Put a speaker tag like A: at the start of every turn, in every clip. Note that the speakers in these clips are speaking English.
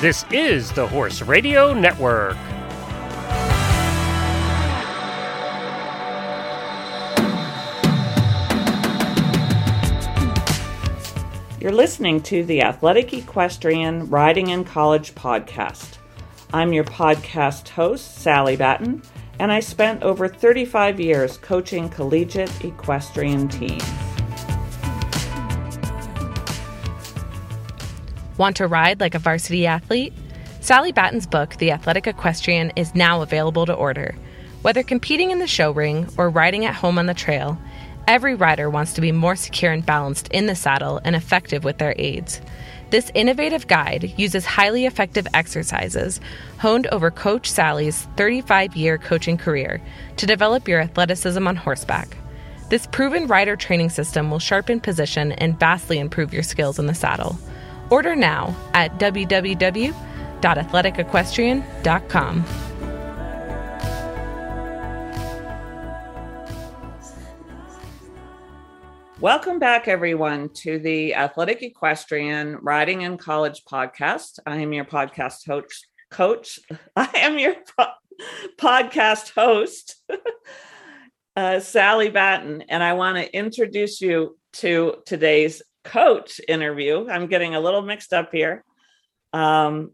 A: This is the Horse Radio Network.
B: You're listening to the Athletic Equestrian Riding in College podcast. I'm your podcast host, Sally Batten, and I spent over 35 years coaching collegiate equestrian teams.
C: Want to ride like a varsity athlete? Sally Batten's book, The Athletic Equestrian, is now available to order. Whether competing in the show ring or riding at home on the trail, every rider wants to be more secure and balanced in the saddle and effective with their aids. This innovative guide uses highly effective exercises honed over Coach Sally's 35 year coaching career to develop your athleticism on horseback. This proven rider training system will sharpen position and vastly improve your skills in the saddle. Order now at www.athleticequestrian.com.
B: Welcome back, everyone, to the Athletic Equestrian Riding in College podcast. I am your podcast host. Coach, I am your po- podcast host, uh, Sally Batten, and I want to introduce you to today's coach interview. I'm getting a little mixed up here. Um,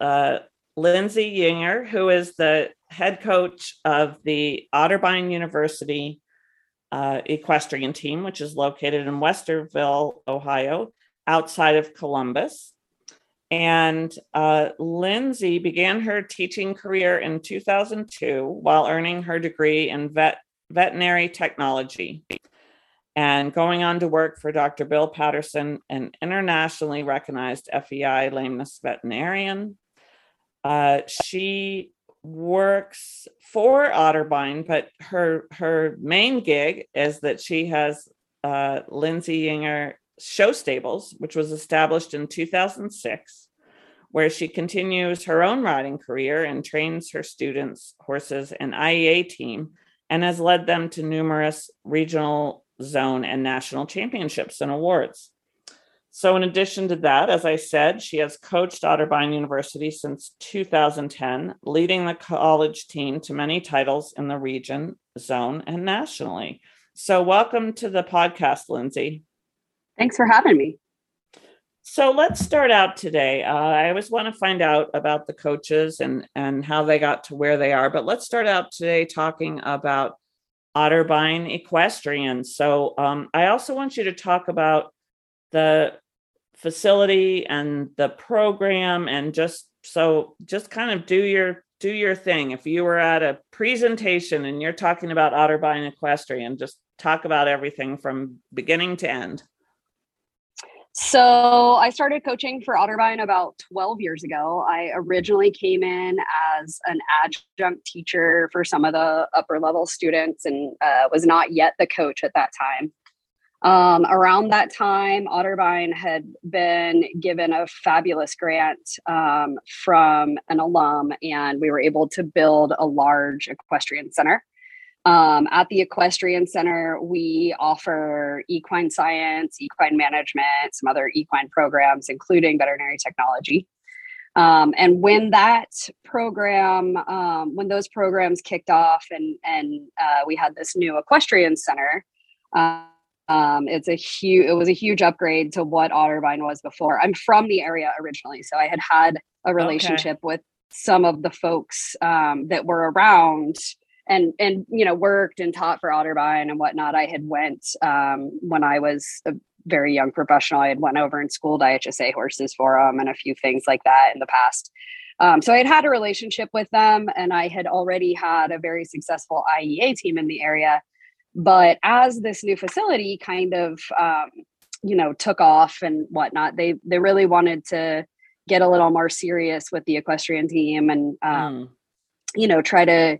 B: uh, Lindsay Yinger, who is the head coach of the Otterbein University uh, equestrian team, which is located in Westerville, Ohio, outside of Columbus. And uh, Lindsay began her teaching career in 2002 while earning her degree in vet, veterinary technology and going on to work for Dr. Bill Patterson, an internationally recognized FEI lameness veterinarian. Uh, she works for Otterbein, but her her main gig is that she has uh, Lindsay Yinger Show Stables, which was established in 2006, where she continues her own riding career and trains her students, horses, and IEA team, and has led them to numerous regional zone and national championships and awards. So, in addition to that, as I said, she has coached Otterbein University since 2010, leading the college team to many titles in the region, zone, and nationally. So, welcome to the podcast, Lindsay.
D: Thanks for having me.
B: So, let's start out today. Uh, I always want to find out about the coaches and, and how they got to where they are, but let's start out today talking about Otterbein Equestrian. So um, I also want you to talk about the facility and the program and just so just kind of do your do your thing. If you were at a presentation and you're talking about Otterbein Equestrian, just talk about everything from beginning to end.
D: So I started coaching for Otterbein about 12 years ago. I originally came in as an adjunct teacher for some of the upper level students and uh, was not yet the coach at that time. Um, around that time, Otterbein had been given a fabulous grant um, from an alum, and we were able to build a large equestrian center. Um, at the Equestrian Center, we offer equine science, equine management, some other equine programs, including veterinary technology. Um, and when that program, um, when those programs kicked off, and and uh, we had this new Equestrian Center, um, it's a huge. It was a huge upgrade to what Otterbein was before. I'm from the area originally, so I had had a relationship okay. with some of the folks um, that were around and and you know worked and taught for Otterbein and whatnot. I had went um, when I was a very young professional. I had went over and schooled IHSA horses for them and a few things like that in the past. Um, so I had had a relationship with them, and I had already had a very successful IEA team in the area. But as this new facility kind of um, you know took off and whatnot, they they really wanted to get a little more serious with the equestrian team and um, mm. you know try to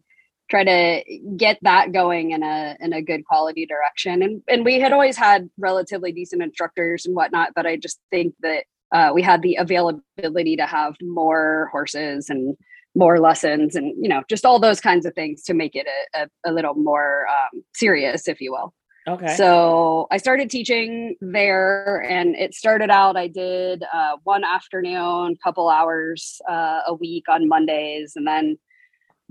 D: try to get that going in a in a good quality direction. And and we had always had relatively decent instructors and whatnot, but I just think that uh, we had the availability to have more horses and more lessons and you know just all those kinds of things to make it a, a, a little more um, serious if you will
B: Okay.
D: So I started teaching there, and it started out. I did uh, one afternoon, couple hours uh, a week on Mondays, and then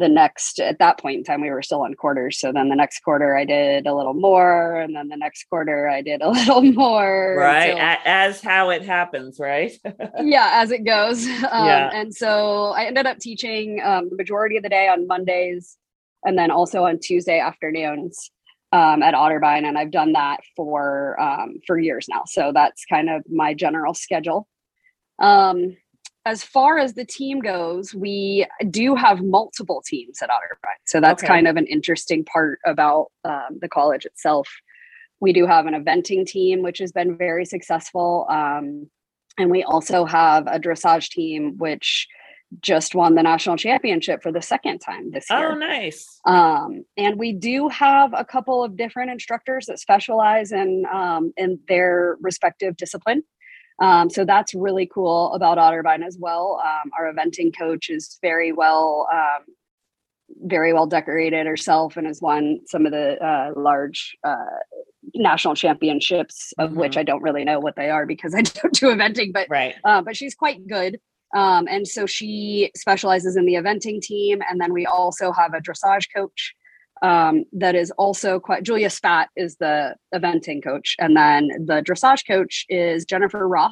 D: the next at that point in time we were still on quarters. So then the next quarter I did a little more, and then the next quarter I did a little more.
B: right,
D: until-
B: as how it happens, right?
D: yeah, as it goes. Um,
B: Yeah.
D: And so I ended up teaching um, the majority of the day on Mondays and then also on Tuesday afternoons um, at Otterbein. And I've done that for um, for years now. So that's kind of my general schedule. Um, as far as the team goes, we do have multiple teams at Otterbein. So that's
B: Okay.
D: kind of an interesting part about um, the college itself. We do have an eventing team, which has been very successful. Um, and we also have a dressage team, which just won the national championship for the second time this year.
B: oh, nice.
D: Um, and we do have a couple of different instructors that specialize in um, in their respective discipline. Um, so that's really cool about Otterbein as well. Um, our eventing coach is very well, um, very well decorated herself, and has won some of the uh, large uh, national championships, of which
B: Mhm.
D: I don't really know what they are because I don't do eventing. But
B: Right.
D: uh, but she's quite good. Um, and so she specializes in the eventing team. And then we also have a dressage coach um, that is also quite, Julia Spat is the eventing coach. And then the dressage coach is Jennifer Roth,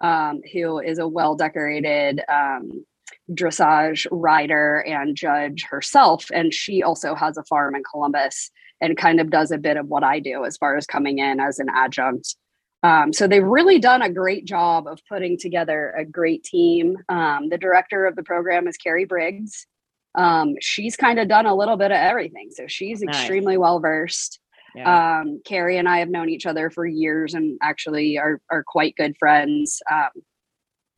D: um, who is a well decorated um, dressage rider and judge herself. And she also has a farm in Columbus and kind of does a bit of what I do as far as coming in as an adjunct um, so they've really done a great job of putting together a great team. Um, the director of the program is Carrie Briggs. Um, she's kind of done a little bit of everything, so she's
B: Nice.
D: extremely well versed.
B: Yeah.
D: Um, Carrie and I have known each other for years and actually are are quite good friends. Um,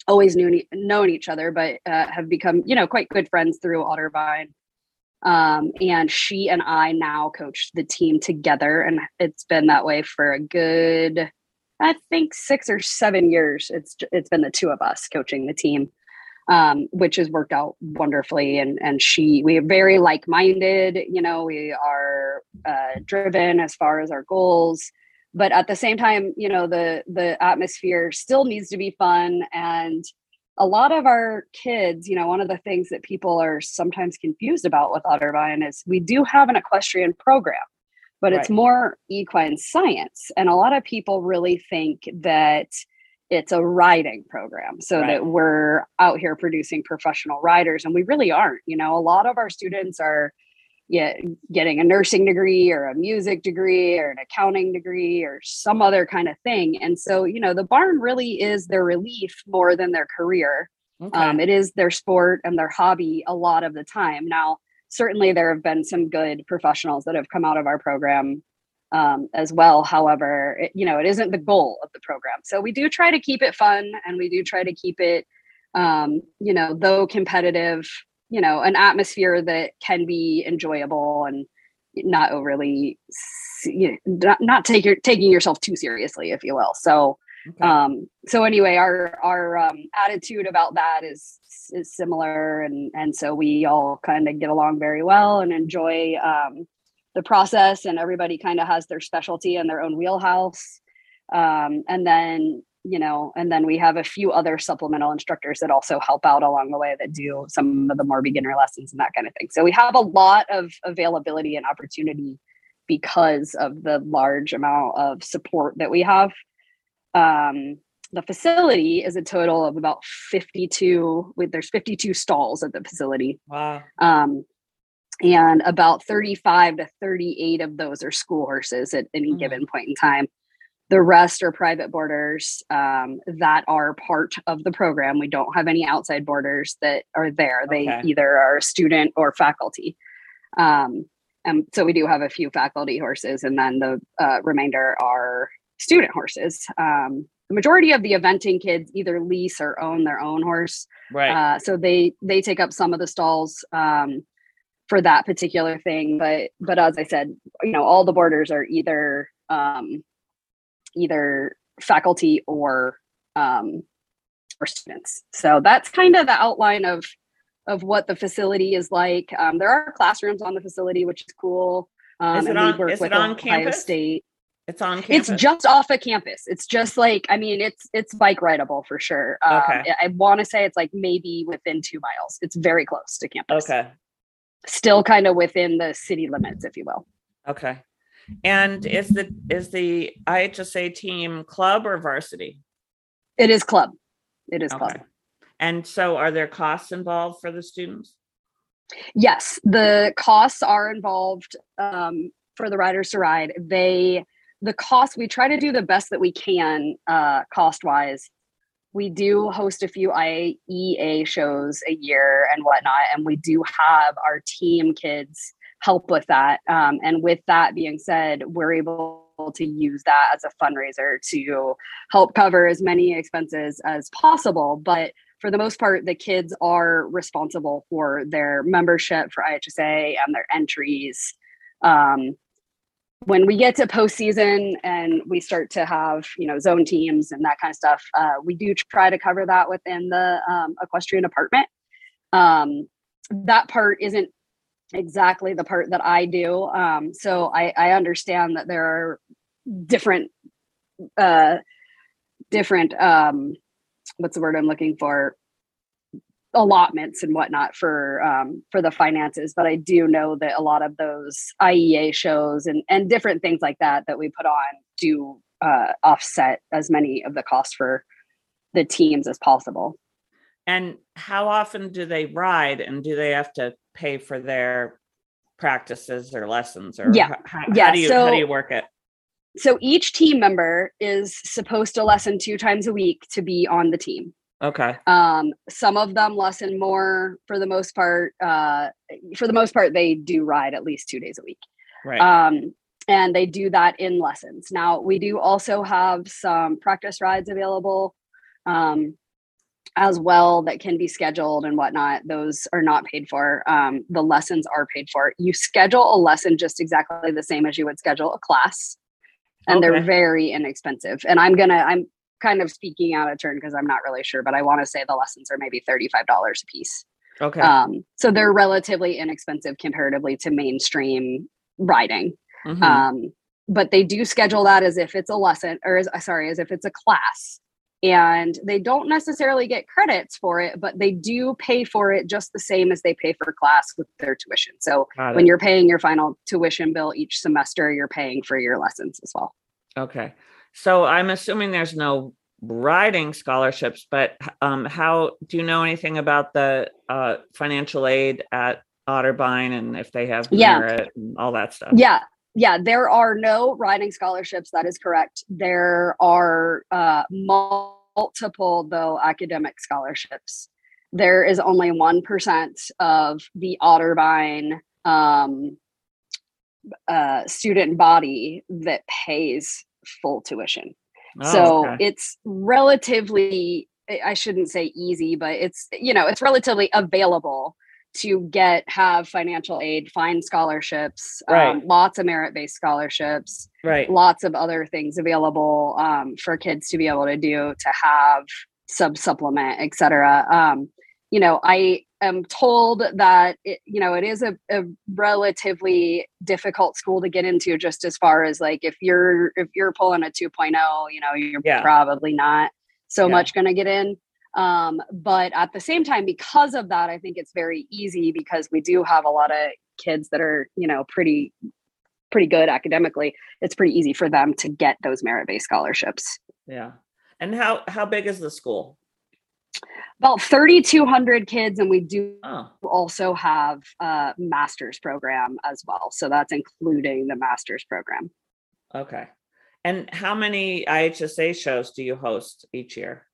D: always knew known each other, but uh, have become you know quite good friends through Otterbein. Um, and she and I now coach the team together, and it's been that way for a good I think six or seven years. It's it's been the two of us coaching the team, um, which has worked out wonderfully. And and she we are very like minded. You know, we are uh, driven as far as our goals, but at the same time, you know, the the atmosphere still needs to be fun. And a lot of our kids, you know, one of the things that people are sometimes confused about with Otterbein is we do have an equestrian program but it's
B: Right.
D: more equine science. And a lot of people really think that it's a riding program so
B: Right.
D: that we're out here producing professional riders and we really aren't you know a lot of our students are getting a nursing degree or a music degree or an accounting degree or some other kind of thing and so you know the barn really is their relief more than their career
B: Okay.
D: um, it is their sport and their hobby a lot of the time. Now, certainly there have been some good professionals that have come out of our program um, as well. However, it, you know, it isn't the goal of the program. So we do try to keep it fun and we do try to keep it, um, you know, though competitive, you know, an atmosphere that can be enjoyable and not overly, you know, not, not take your, taking yourself too seriously, if you will. So,
B: Okay.
D: um so anyway our our um, attitude about that is is similar and and so we all kind of get along very well and enjoy um the process and everybody kind of has their specialty and their own wheelhouse. Um and then you know and then we have a few other supplemental instructors that also help out along the way that do some of the more beginner lessons and that kind of thing. So we have a lot of availability and opportunity because of the large amount of support that we have. Um, the facility is a total of about 52 with there's 52 stalls at the facility.
B: Wow.
D: um, and about 35 to 38 of those are school horses at any
B: Mhm.
D: given point in time the rest are private boarders um, that are part of the program we don't have any outside boarders that are there they
B: Okay.
D: either are a student or faculty um, and so we do have a few faculty horses and then the uh, remainder are student horses um, the majority of the eventing kids either lease or own their own horse
B: Right.
D: uh, so they they take up some of the stalls um, for that particular thing but but as i said you know all the boarders are either um, either faculty or um, or students so that's kind of the outline of of what the facility is like um, there are classrooms on the facility which is cool Um,
B: Is it on- is it on
D: Ohio
B: campus?
D: State.
B: It's on campus.
D: It's just off of campus. It's just like I mean, it's it's bike rideable for sure. Um,
B: Okay.
D: I, I want to say it's like maybe within two miles. It's very close to campus.
B: okay.
D: Still kind of within the city limits, if you will.
B: Okay. And is the is the IHSA team club or varsity?
D: It is club. It is club.
B: And so are there costs involved for the students?
D: Yes, the costs are involved um, for the riders to ride. They the cost we try to do the best that we can uh, cost wise. We do host a few IEA shows a year and whatnot, and we do have our team kids help with that. Um, and with that being said, we're able to use that as a fundraiser to help cover as many expenses as possible. But for the most part, the kids are responsible for their membership for IHSA and their entries. Um, when we get to postseason and we start to have, you know, zone teams and that kind of stuff, uh, we do try to cover that within the um, equestrian department. Um, that part isn't exactly the part that I do. Um, so I, I understand that there are different, uh, different, um, what's the word I'm looking for? Allotments and whatnot for um, for the finances but i do know that a lot of those iea shows and and different things like that that we put on do uh, offset as many of the costs for the teams as possible
B: And how often do they ride and do they have to pay for their practices or lessons or
D: Yeah.
B: how,
D: Yeah,
B: how do you how do you work it?
D: so each team member is supposed to lesson two times a week to be on the team
B: Okay.
D: um, some of them lesson more for the most part uh, for the most part they do ride at least two days a week
B: Right.
D: um, and they do that in lessons. Now we do also have some practice rides available um, as well that can be scheduled and whatnot. Those are not paid for. Um, the lessons are paid for. You schedule a lesson just exactly the same as you would schedule a class, and they're very inexpensive. And I'm gonna I'm kind of speaking out of turn because I'm not really sure, but I want to say the lessons are maybe thirty five dollars a piece.
B: okay.
D: Um, so they're relatively inexpensive comparatively to mainstream riding.
B: Mhm.
D: Um, but they do schedule that as if it's a lesson or as, uh, sorry, as if it's a class. And they don't necessarily get credits for it, but they do pay for it just the same as they pay for class with their tuition. So when you're paying your final tuition bill each semester, you're paying for your lessons as well.
B: Okay. So I'm assuming there's no riding scholarships, but um, how do you know anything about the uh, financial aid at Otterbein and if they have
D: Yeah.
B: merit and all that stuff?
D: Yeah. Yeah, there are no riding scholarships. That is correct. There are uh, multiple, though, academic scholarships. There is only 1% of the Otterbein um, uh, student body that pays full tuition.
B: Oh,
D: so
B: okay.
D: it's relatively, I- shouldn't say easy, but it's, you know, it's relatively available to get, have financial aid, find scholarships,
B: Right.
D: um, lots of merit based scholarships,
B: right.
D: lots of other things available um, for kids to be able to do to have sub supplement, et cetera. Um, you know, I am told that it, you know it is a, a relatively difficult school to get into, just as far as like if you're if you're pulling a 2.0, you know, you're
B: Yeah.
D: probably not so
B: Yeah.
D: much going to get in. Um, but at the same time, because of that, I think it's very easy because we do have a lot of kids that are you know pretty pretty good academically. It's pretty easy for them to get those merit based scholarships.
B: Yeah. And how how big is the school?
D: About 3,200 kids, and we do
B: Oh,
D: also have a master's program as well. So that's including the master's program.
B: okay. And how many IHSA shows do you host each year?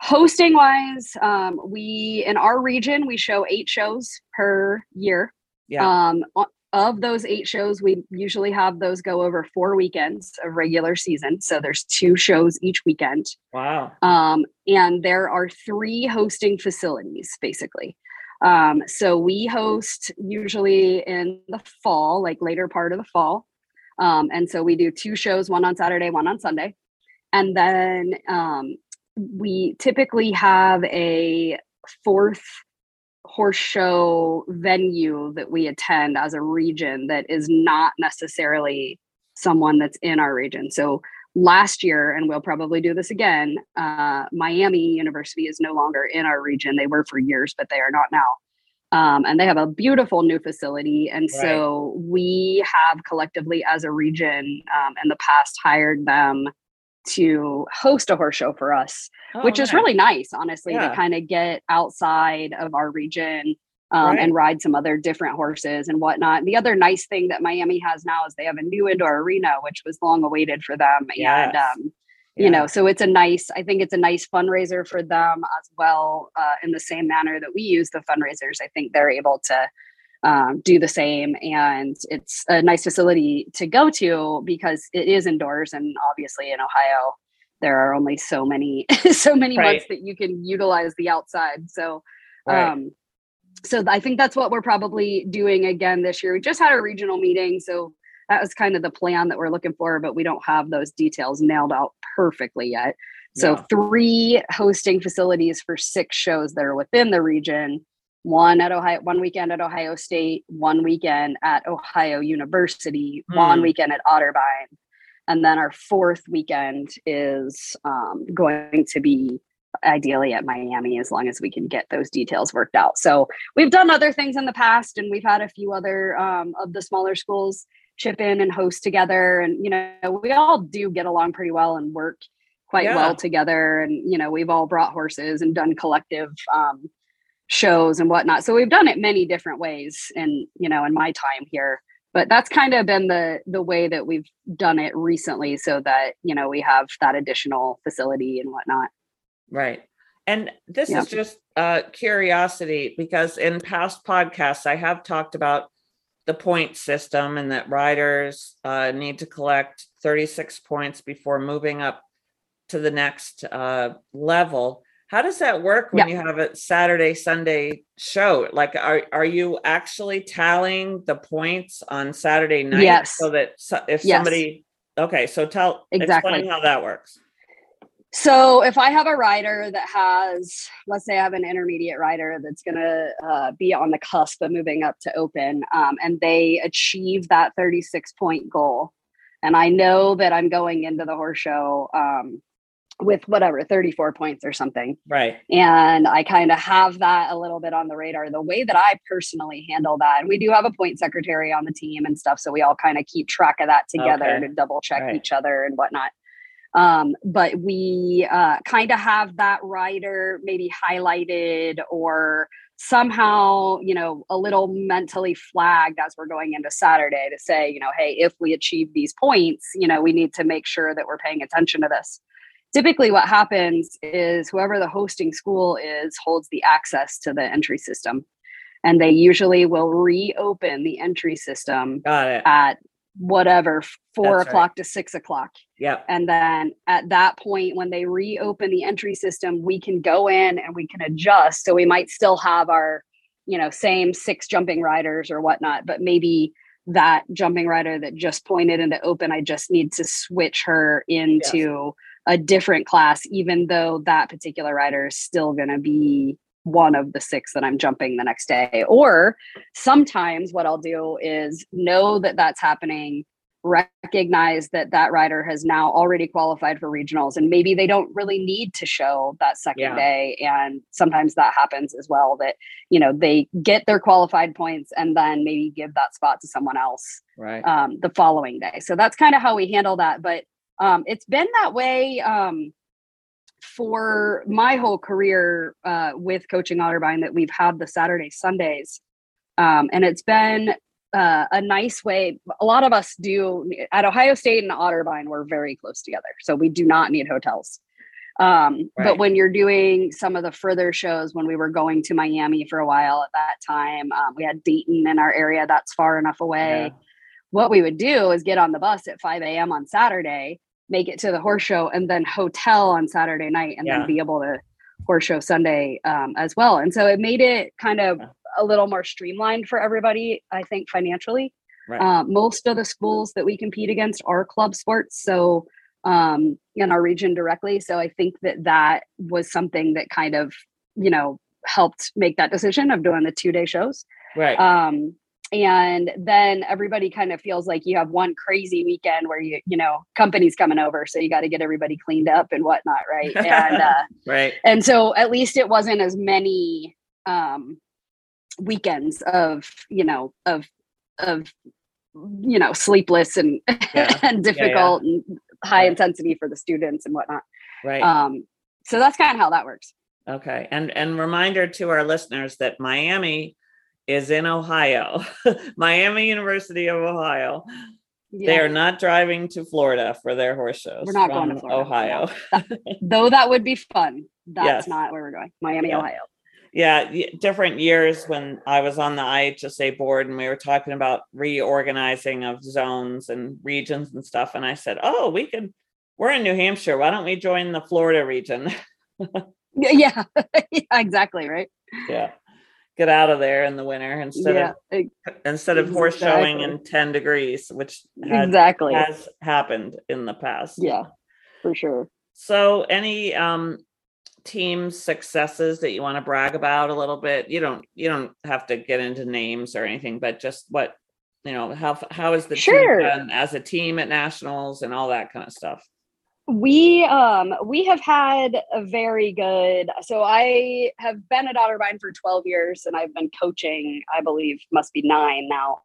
D: Hosting wise, um, we in our region we show eight shows per year.
B: Yeah.
D: Um, of those eight shows, we usually have those go over four weekends of regular season. So there's two shows each weekend.
B: Wow.
D: Um, and there are three hosting facilities basically. Um, so we host usually in the fall, like later part of the fall. Um, and so we do two shows, one on Saturday, one on Sunday. And then um, we typically have a fourth horse show venue that we attend as a region that is not necessarily someone that's in our region. So last year, and we'll probably do this again, uh, Miami University is no longer in our region. They were for years, but they are not now. Um, and they have a beautiful new facility. And right. so we have collectively, as a region, um, in the past, hired them to host a horse show for us, oh, which nice. is really nice, honestly, yeah. to kind of get outside of our region um, right. and ride some other different horses and whatnot. The other nice thing that Miami has now is they have a new indoor arena, which was long awaited for them. Yes. And, um, yeah. you know, so it's a nice, I think it's a nice fundraiser for them as well, uh, in the same manner that we use the fundraisers. I think they're able to um, do the same. And it's a nice facility to go to because it is indoors. And obviously in Ohio, there are only so many, so many right. months that you can utilize the outside. So, right. um, so I think that's what we're probably doing again this year. We just had a regional meeting, so that was kind of the plan that we're looking for, but we don't have those details nailed out perfectly yet. So yeah. three hosting facilities for six shows that are within the region. One at Ohio, one weekend at Ohio State, one weekend at Ohio University, mm. one weekend at Otterbein, and then our fourth weekend is um, going to be ideally at Miami as long as we can get those details worked out. So we've done other things in the past and we've had a few other um, of the smaller schools chip in and host together and you know we all do get along pretty well and work quite yeah. well together and you know we've all brought horses and done collective um, shows and whatnot so we've done it many different ways and you know in my time here but that's kind of been the the way that we've done it recently so that you know we have that additional facility and whatnot
B: Right. And this yeah. is just uh, curiosity because in past podcasts, I have talked about the point system and that riders uh, need to collect 36 points before moving up to the next uh, level. How does that work when yeah. you have a Saturday, Sunday show? Like, are, are you actually tallying the points on Saturday night?
D: Yes.
B: So that if yes. somebody, okay, so tell, exactly. explain how that works.
D: So if I have a rider that has, let's say I have an intermediate rider that's going to uh, be on the cusp of moving up to open, um, and they achieve that 36 point goal, and I know that I'm going into the horse show um, with whatever 34 points or something,
B: right?
D: And I kind of have that a little bit on the radar. The way that I personally handle that, and we do have a point secretary on the team and stuff, so we all kind of keep track of that together okay. to double check right. each other and whatnot. Um, but we uh, kind of have that rider maybe highlighted or somehow, you know, a little mentally flagged as we're going into Saturday to say, you know, hey, if we achieve these points, you know, we need to make sure that we're paying attention to this. Typically, what happens is whoever the hosting school is holds the access to the entry system and they usually will reopen the entry system at whatever four That's o'clock right. to six o'clock.
B: Yeah.
D: And then at that point, when they reopen the entry system, we can go in and we can adjust. So we might still have our, you know, same six jumping riders or whatnot, but maybe that jumping rider that just pointed into open, I just need to switch her into yes. A different class, even though that particular rider is still going to be one of the six that I'm jumping the next day. Or sometimes what I'll do is know that that's happening, recognize that that rider has now already qualified for regionals, and maybe they don't really need to show that second yeah. day. And sometimes that happens as well that, you know, they get their qualified points and then maybe give that spot to someone else
B: right.
D: um, the following day. So that's kind of how we handle that. But um, it's been that way. Um, for my whole career uh, with coaching Otterbein that we've had the Saturday Sundays, um, and it's been uh, a nice way. A lot of us do at Ohio State and Otterbein. We're very close together, so we do not need hotels. Um, right. But when you're doing some of the further shows, when we were going to Miami for a while at that time, um, we had Dayton in our area that's far enough away. Yeah. What we would do is get on the bus at 5 a.m. on Saturday make it to the horse show and then hotel on Saturday night and yeah. then be able to horse show Sunday um, as well. And so it made it kind of a little more streamlined for everybody, I think, financially. Right. Uh, most of the schools that we compete against are club sports. So um, in our region directly. So I think that that was something that kind of, you know, helped make that decision of doing the two day shows.
B: Right.
D: Um, and then everybody kind of feels like you have one crazy weekend where you you know company's coming over so you got to get everybody cleaned up and whatnot right? And uh,
B: right.
D: and so at least it wasn't as many um weekends of you know of of you know sleepless and
B: Yeah.
D: and difficult and high
B: Right.
D: intensity for the students and whatnot.
B: Right.
D: Um so that's kind of how that works.
B: Okay and and reminder to our listeners that miami is in ohio miami university of ohio. They are not driving to florida for their horse shows
D: We're not going to Florida,
B: ohio.
D: Though that would be fun that's
B: Yes.
D: not where we're going miami
B: Yeah.
D: ohio.
B: Yeah different years when i was on the ihsa board and we were talking about reorganizing of zones and regions and stuff and i said oh we can we're in new hampshire why don't we join the florida region?
D: Yeah yeah exactly right?
B: Yeah get out of there in the winter instead
D: yeah
B: of instead of horse showing in 10 degrees which had,
D: exactly.
B: has happened in the past.
D: Yeah for sure.
B: So any um team successes that you want to brag about a little bit? You don't you don't have to get into names or anything but just what you know how how is the
D: Sure.
B: team done as a team at nationals and all that kind of stuff
D: we um we have had a very good so i have been at otterbein for 12 years and i've been coaching i believe must be nine now.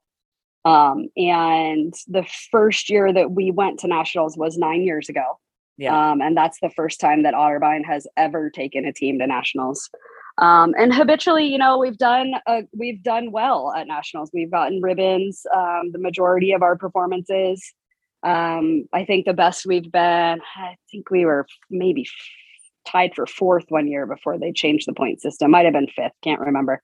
D: Um and the first year that we went to nationals was nine years ago.
B: Yeah.
D: Um and that's the first time that otterbein has ever taken a team to nationals. Um and habitually you know we've done uh, we've done well at nationals. We've gotten ribbons um the majority of our performances um, I think the best we've been, I think we were maybe tied for fourth one year before they changed the point system. Might have been fifth, can't remember.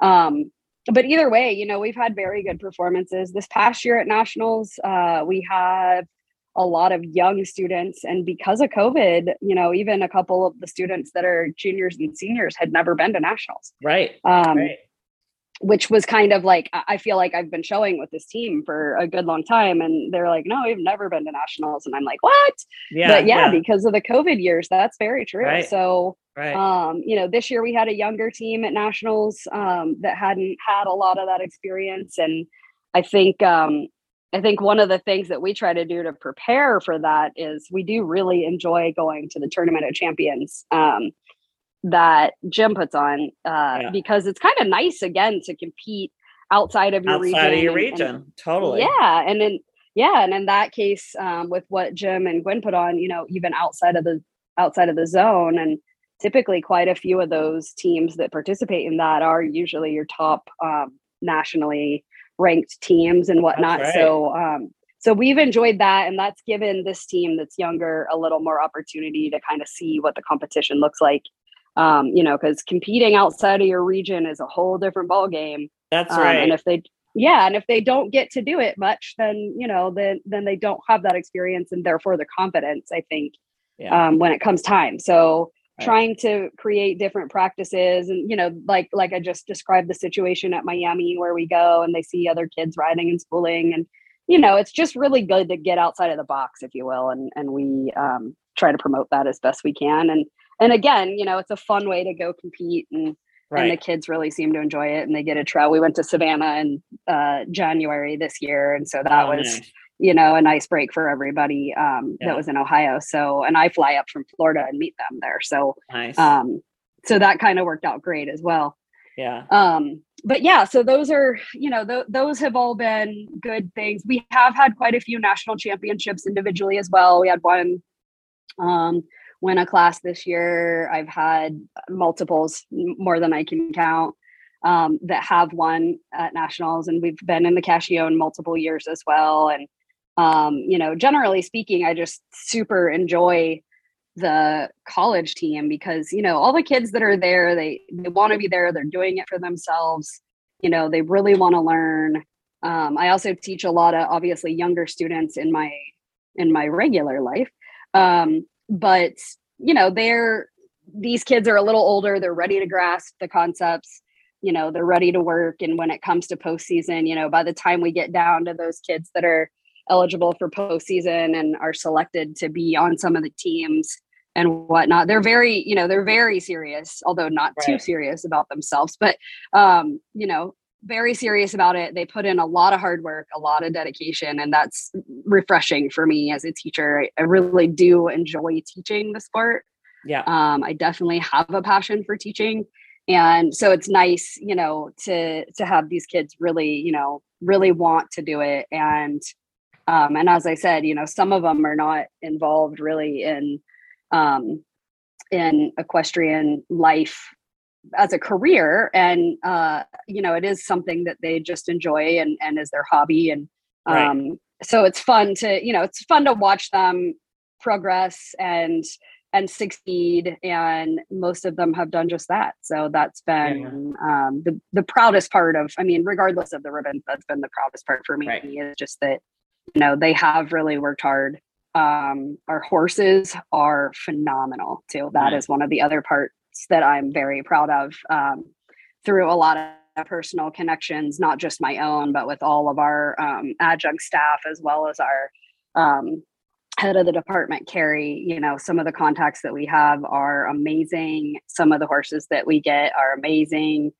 D: Um, but either way, you know, we've had very good performances. This past year at Nationals, uh, we have a lot of young students. And because of COVID, you know, even a couple of the students that are juniors and seniors had never been to Nationals.
B: right
D: Um,
B: right
D: which was kind of like I feel like I've been showing with this team for a good long time, and they're like, "No, we've never been to nationals," and I'm like, "What?"
B: yeah
D: but yeah, because of the COVID years, that's very true.
B: Right.
D: So,
B: right
D: um, you know, this year we had a younger team at nationals um, that hadn't had a lot of that experience, and I think um, I think one of the things that we try to do to prepare for that is we do really enjoy going to the tournament of champions. Um, that Jim puts on uh,
B: Yeah.
D: because it's kind of nice again to compete outside of your region.
B: outside of your
D: and- and-
B: region totally
D: yeah, and then yeah, and in that case, um, with what Jim and Gwen put on, you know, even outside of the outside of the zone, and typically quite a few of those teams that participate in that are usually your top um, nationally ranked teams and whatnot.
B: right.
D: So, um, so we've enjoyed that, and that's given this team that's younger a little more opportunity to kind of see what the competition looks like. Um, you know, because competing outside of your region is a whole different ball game.
B: that's
D: Um,
B: right
D: And if they, yeah, and if they don't get to do it much, then you know, then then they don't have that experience and therefore the confidence. I think
B: yeah
D: um, when it comes time. So
B: Right.
D: trying to create different practices and you know like like i just described the situation at miami where we go and they see other kids riding and schooling and you know it's just really good to get outside of the box if you will and and we um, try to promote that as best we can and and again you know it's a fun way to go compete and and the kids really seem to enjoy it and they get a trail we went to savannah in uh, january this year. And so that
B: Oh,
D: was
B: nice.
D: you know a nice break for everybody um,
B: Yeah.
D: that was in ohio. So and i fly up from florida and meet them there. So
B: nice.
D: um, so that kind of worked out great as well.
B: Yeah.
D: Um, but yeah so those are you know th- those have all been good things. We have had quite a few national championships individually as well. We had one um, win a class this year. I've had multiples more than i can count um, that have won at nationals and we've been in the cashion multiple years as well. And um, you know generally speaking i just super enjoy the college team because you know all the kids that are there they they want to be there they're doing it for themselves you know they really want to learn. Um, i also teach a lot of obviously younger students in my in my regular life. Um, but you know they're these kids are a little older they're ready to grasp the concepts you know they're ready to work and when it comes to postseason you know by the time we get down to those kids that are eligible for postseason and are selected to be on some of the teams and whatnot. They're very, you know, they're very serious, although not right. too serious about themselves, but um, you know, very serious about it. They put in a lot of hard work, a lot of dedication, and that's refreshing for me as a teacher. I, I really do enjoy teaching the sport.
B: Yeah.
D: Um, I definitely have a passion for teaching. And so it's nice, you know, to to have these kids really, you know, really want to do it. And um, and as I said, you know, some of them are not involved really in um, in equestrian life as a career and uh you know it is something that they just enjoy and and is their hobby and um right. so it's fun to you know it's fun to watch them progress and and succeed and most of them have done just that so that's been yeah. um the the proudest part of i mean regardless of the ribbon that's been the proudest part for me right. is just that you know they have really worked hard um our horses are phenomenal too That right. is one of the other parts that I'm very proud of um, through a lot of personal connections, not just my own, but with all of our um, adjunct staff as well as our um, head of the department, Carrie. You know, some of the contacts that we have are amazing. Some of the horses that we get are amazing.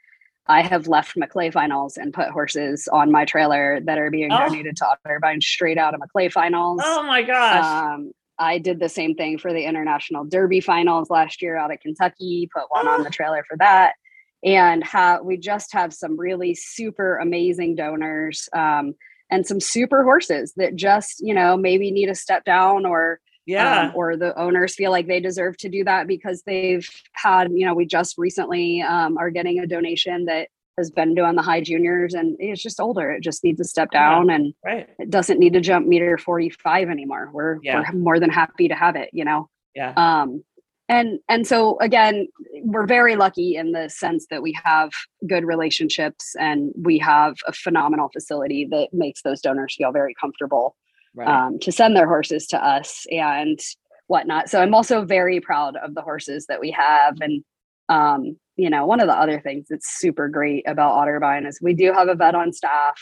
D: I have left Maclay finals and put horses on my trailer that are being oh. donated to Otterbein straight out of Maclay finals.
B: Oh my gosh. Um,
D: I did the same thing for the international derby finals last year out of Kentucky, put one on the trailer for that. And ha- we just have some really super amazing donors um, and some super horses that just, you know, maybe need a step down or
B: yeah
D: um, or the owners feel like they deserve to do that because they've had you know we just recently um, are getting a donation that has been doing the high juniors and it's just older. It just needs to step down yeah, and
B: right.
D: it doesn't need to jump meter 45 anymore. We're, yeah. we're more than happy to have it, you know?
B: Yeah.
D: Um, and, and so again, we're very lucky in the sense that we have good relationships and we have a phenomenal facility that makes those donors feel very comfortable right. um, to send their horses to us and whatnot. So I'm also very proud of the horses that we have and um, you know, one of the other things that's super great about Otterbein is we do have a vet on staff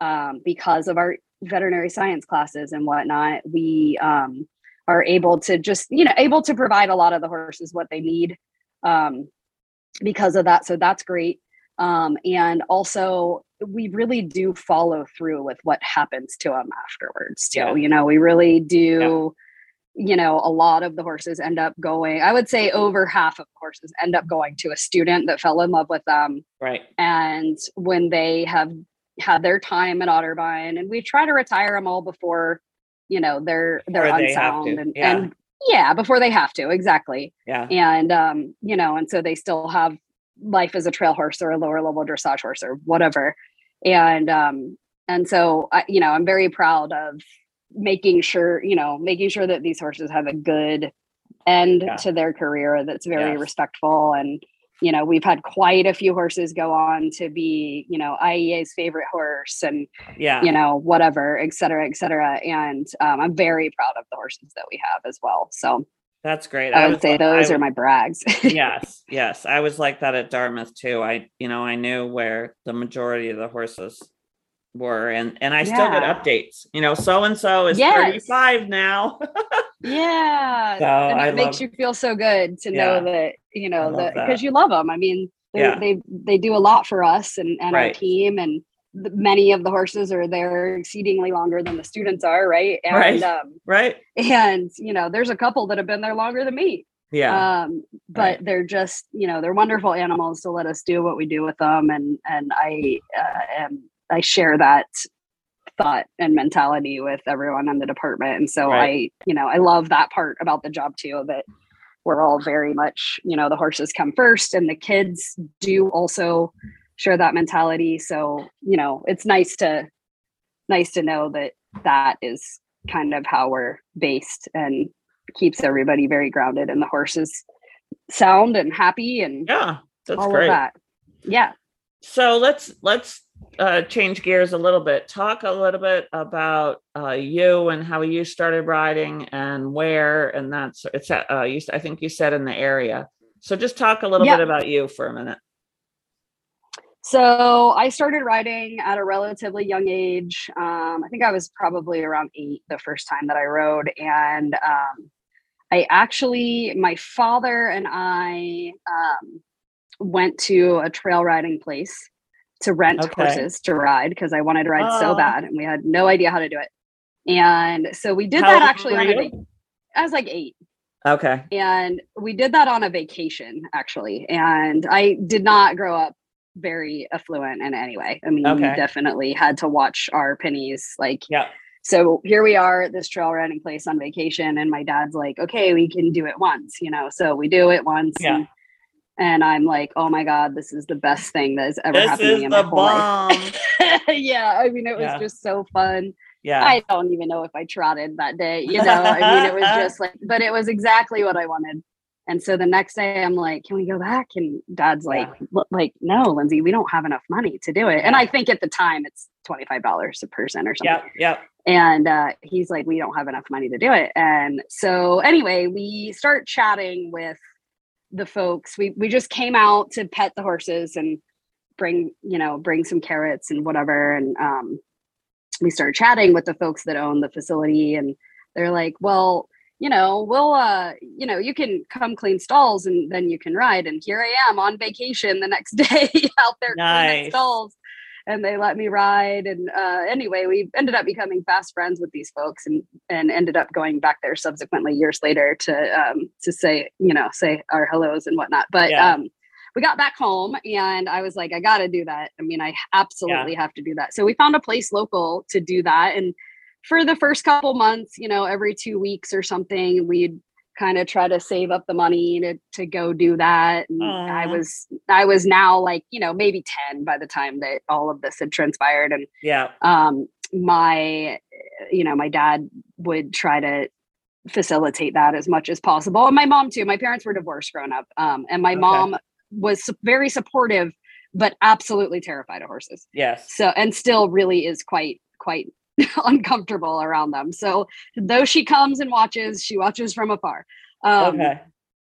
D: um, because of our veterinary science classes and whatnot. We um, are able to just, you know, able to provide a lot of the horses what they need um, because of that. So that's great. Um, and also, we really do follow through with what happens to them afterwards. Too, yeah. you know, we really do. Yeah you know, a lot of the horses end up going, I would say over half of the horses end up going to a student that fell in love with them.
B: Right.
D: And when they have had their time at Otterbein, and we try to retire them all before, you know, they're they're unsound and, yeah. and yeah, before they have to, exactly.
B: Yeah.
D: And um, you know, and so they still have life as a trail horse or a lower level dressage horse or whatever. And um, and so I, you know, I'm very proud of making sure you know making sure that these horses have a good end yeah. to their career that's very yes. respectful. And you know we've had quite a few horses go on to be you know iea's favorite horse and
B: yeah.
D: you know whatever et cetera et cetera. And um, i'm very proud of the horses that we have as well. So
B: that's great.
D: I, I would say those are my brags.
B: Yes yes. I was like that at dartmouth too. I you know i knew where the majority of the horses were and and I yeah. still get updates. You know, so and so is yes. 35 now.
D: yeah. So and it I makes love, you feel so good to yeah. know that, you know, that because you love them. I mean, yeah. they they do a lot for us and, and right. our team and the, many of the horses are there exceedingly longer than the students are, right? And
B: right. Um, right.
D: And you know, there's a couple that have been there longer than me.
B: Yeah.
D: Um, but right. they're just, you know, they're wonderful animals to let us do what we do with them. And and I uh, am I share that thought and mentality with everyone in the department. And so right. I, you know, I love that part about the job too, that we're all very much, you know, the horses come first and the kids do also share that mentality. So, you know, it's nice to nice to know that that is kind of how we're based and keeps everybody very grounded and the horses sound and happy and
B: yeah, that's all great. of that.
D: Yeah.
B: So let's let's uh, change gears a little bit. Talk a little bit about uh, you and how you started riding and where, and that's it's. Uh, you, I think you said in the area. So just talk a little bit about you for a minute.
D: So I started riding at a relatively young age. Um, I think I was probably around eight the first time that I rode, and um, I actually, my father and I um, went to a trail riding place to rent
B: Okay.
D: horses to ride because I wanted to ride so
B: Oh.
D: bad and we had no idea how to do it. And so we did that actually on a I was like eight.
B: Okay.
D: And we did that on a vacation actually. And I did not grow up very affluent in any way. I mean, we definitely had to watch our pennies like
B: Yeah.
D: so here we are at this trail riding place on vacation and my dad's like okay we can do it once you know so we do it once
B: Yeah.
D: and, and i'm like oh my god this is the best thing that has ever
B: This
D: happened to me in
B: the
D: my whole life. yeah i mean it was
B: Yeah.
D: just so fun.
B: Yeah.
D: i don't even know if i trotted that day you know? I mean it was just like but it was exactly what i wanted. And so the next day i'm like can we go back? And dad's like "Look, like no lindsay we don't have enough money to do it. And i think at the time it's $25 a person or something.
B: Yeah, Yep.
D: and uh, he's like we don't have enough money to do it. And so anyway we start chatting with the folks. We we just came out to pet the horses and bring you know bring some carrots and whatever. And um, we started chatting with the folks that own the facility and they're like well you know we'll uh you know you can come clean stalls and then you can ride. And here i am on vacation the next day out there cleaning stalls and they let me ride and uh anyway we ended up becoming fast friends with these folks and and ended up going back there subsequently years later to um to say you know say our hellos and whatnot but
B: Yeah.
D: um we got back home and I was like, I got to do that. I mean, I absolutely have to do that. So we found a place local to do that. And for the first couple months, you know, every two weeks or something, we'd kind of try to save up the money to, to go do that. And I was, I was now like, you know, maybe 10 by the time that all of this had transpired. And
B: Yeah.
D: um my you know my dad would try to facilitate that as much as possible and my mom too my parents were divorced growing up um and my
B: Okay.
D: mom was very supportive but absolutely terrified of horses
B: Yes.
D: so and still really is quite quite uncomfortable around them. So though she comes and watches she watches from afar. Um
B: okay.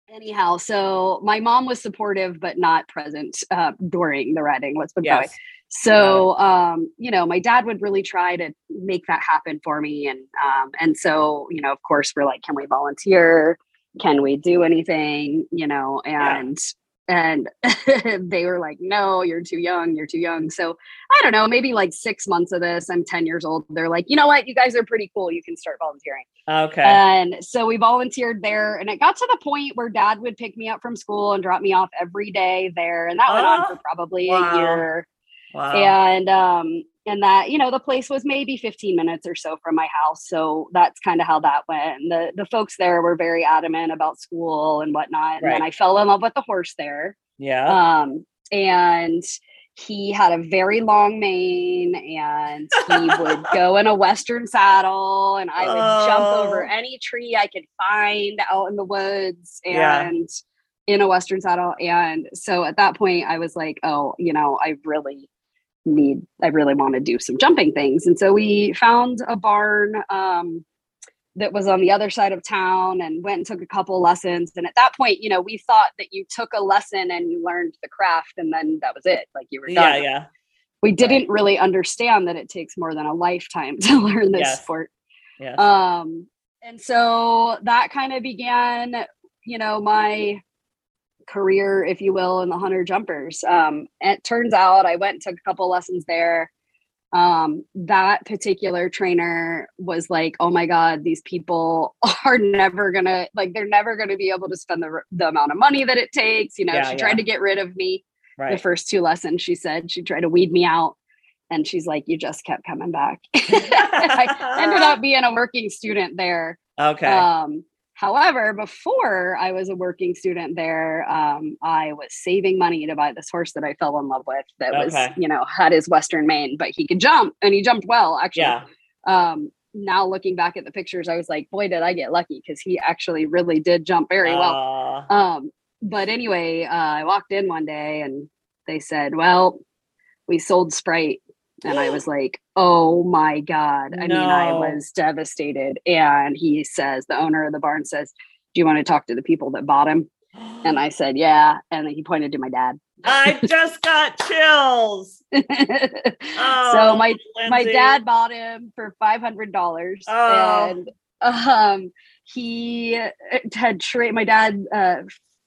D: anyhow so my mom was supportive but not present uh, during the riding let's put it that way. So um you know my dad would really try to make that happen for me and um and so you know of course we're like can we volunteer? Can we do anything? You know and and they were like no you're too young you're too young so i don't know maybe like six months of this i'm 10 years old they're like you know what you guys are pretty cool you can start volunteering
B: Okay.
D: and so we volunteered there, and it got to the point where dad would pick me up from school and drop me off every day there. And that went on for
B: Oh,
D: probably
B: wow.
D: a year.
B: wow.
D: And um, and that, you know, the place was maybe 15 minutes or so from my house. So that's kind of how that went. And the the folks there were very adamant about school and whatnot. And then I fell in love with the horse there.
B: yeah.
D: Um, and he had a very long mane and he would go in a western saddle and I would jump over
B: Oh.
D: any tree I could find out in the woods
B: Yeah.
D: and in a western saddle. And so at that point I was like, oh, you know, I really need I really want to do some jumping things. And so we found a barn um that was on the other side of town and went and took a couple lessons. And at that point, you know, we thought that you took a lesson and you learned the craft and then that was it. Like you were
B: yeah.
D: done.
B: Yeah.
D: We didn't really understand that it takes more than a lifetime to learn this
B: Yes.
D: sport.
B: Yes.
D: Um, and so that kind of began, you know, my career, if you will, in the hunter jumpers. Um, it turns out I went and took a couple lessons there. Um, that particular trainer was like, "Oh my God, these people are never gonna like, they're never gonna be able to spend the the amount of money that it takes." You know,
B: Yeah,
D: she
B: yeah.
D: tried to get rid of me the first two lessons. She said she tried to weed me out, and she's like, "You just kept coming back." I ended up being a working student there.
B: okay.
D: Um, however, before I was a working student there, um, I was saving money to buy this horse that I fell in love with. That was, you know, had his western mane, but he could jump, and he jumped well. Actually,
B: yeah.
D: um, now looking back at the pictures, I was like, boy, did I get lucky because he actually really did jump very well.
B: Aw.
D: Um, but anyway, uh, I walked in one day and they said, "Well, we sold Sprite," and I was like, "Oh my god!" I mean, I was devastated. And he says, the owner of the barn says, "Do you want to talk to the people that bought him?" And I said, "Yeah." And then he pointed to my dad.
B: I just got chills. Oh,
D: so my my dad bought him for five hundred dollars,
B: Oh.
D: and um, he had trade. My dad uh,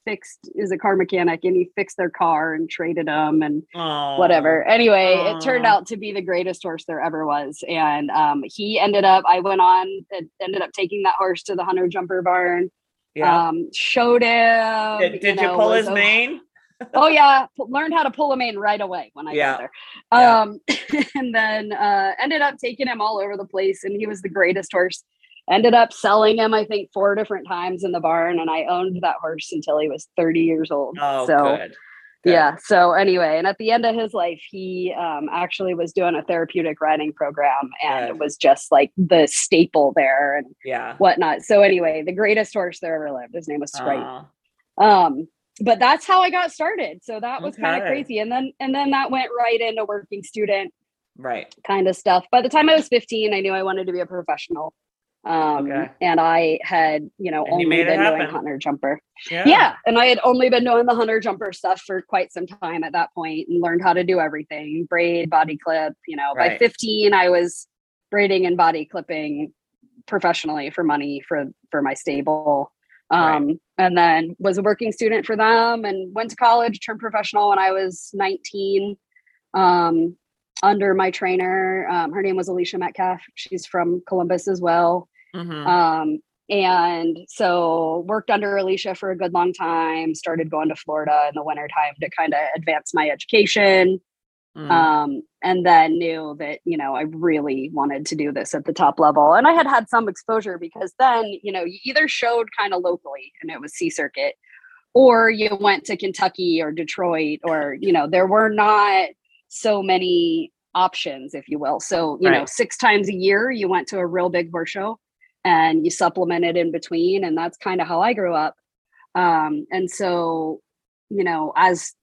D: fixed is a car mechanic, and he fixed their car and traded them and
B: Aw.
D: whatever. Anyway, it turned out to be the greatest horse there ever was, and um, he ended up. I went on, it ended up taking that horse to the Hunter Jumper Barn.
B: Yeah.
D: Um, showed him.
B: did did you,
D: know,
B: pull his
D: a-
B: mane?
D: oh yeah learned how to pull a mane right away when i
B: Yeah.
D: got there
B: Yeah.
D: um and then uh ended up taking him all over the place and he was the greatest horse ended up selling him i think four different times in the barn and i owned that horse until he was 30 years old
B: Oh,
D: so
B: good. Good.
D: yeah so anyway and at the end of his life he um actually was doing a therapeutic riding program and
B: Good.
D: it was just like the staple there and
B: Yeah.
D: whatnot so anyway the greatest horse there ever lived his name was Sprite
B: Aw.
D: um but that's how i got started so that was kind of crazy and then and then that went right into working student
B: Right.
D: kind of stuff by the time i was 15 i knew i wanted to be a professional um
B: Okay.
D: and i had you know
B: And
D: only
B: it
D: been doing hunter jumper.
B: Yeah.
D: yeah and i had only been doing the hunter jumper stuff for quite some time at that point and learned how to do everything braid body clip you know by 15 i was braiding and body clipping professionally for money for for my stable.
B: Right.
D: um and then was a working student for them and went to college turned professional when i was 19 um under my trainer um, her name was alicia metcalf. She's from columbus as well
B: Mhm.
D: um, and so worked under Alicia for a good long time, started going to Florida in the wintertime to kind of advance my education.
B: Mm.
D: Um, and then knew that, you know, I really wanted to do this at the top level. And I had had some exposure because then, you know, you either showed kind of locally and it was C circuit, or you went to Kentucky or Detroit, or, you know, there were not so many options, if you will. So, you know, six times a year you went to a real big horse show and you supplement it in between. And that's kind of how I grew up. Um, and so, you know, as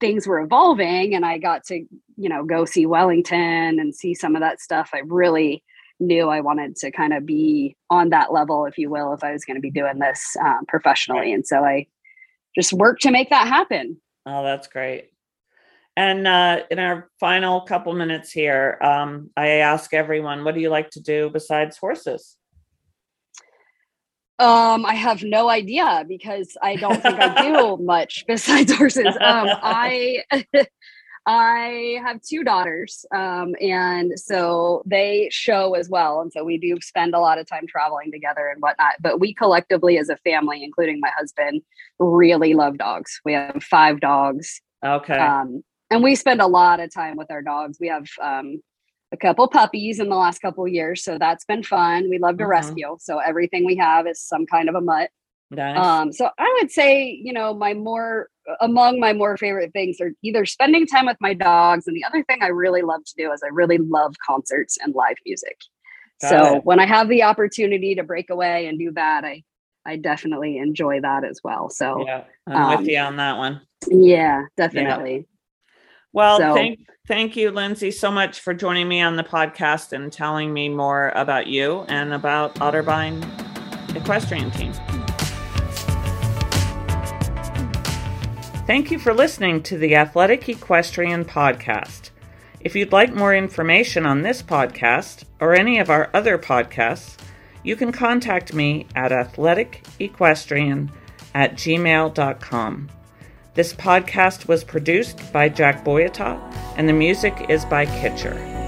D: things were evolving and I got to, you know, go see Wellington and see some of that stuff, I really knew I wanted to kind of be on that level, if you will, if I was going to be doing this um, professionally. And so I just worked to make that happen.
B: Oh, that's great. And uh, in our final couple minutes here, um, I ask everyone, what do you like to do besides horses?
D: Um, I have no idea because I don't think I do much besides horses. Um, I I have two daughters, um, and so they show as well, and so we do spend a lot of time traveling together and whatnot. But we collectively, as a family, including my husband, really love dogs. We have five dogs,
B: Okay.
D: um, and we spend a lot of time with our dogs. We have um, a couple puppies in the last couple of years, so that's been fun. We love to
B: Mhm.
D: rescue, so everything we have is some kind of a mutt.
B: nice.
D: Um, so I would say, you know, my more among my more favorite things are either spending time with my dogs, and the other thing I really love to do is I really love concerts and live music.
B: Got
D: so
B: it.
D: when I have the opportunity to break away and do that, I I definitely enjoy that as well. So
B: yeah, I'm
D: um,
B: with you on that one.
D: yeah, definitely.
B: Well,
D: so-
B: thank thank you, Lindsay, so much for joining me on the podcast and telling me more about you and about Otterbein Equestrian Team. Thank you for listening to the Athletic Equestrian Podcast. If you'd like more information on this podcast or any of our other podcasts, you can contact me at athleticequestrian at gmail.com. This podcast was produced by Jack Boyata, and the music is by Kitcher.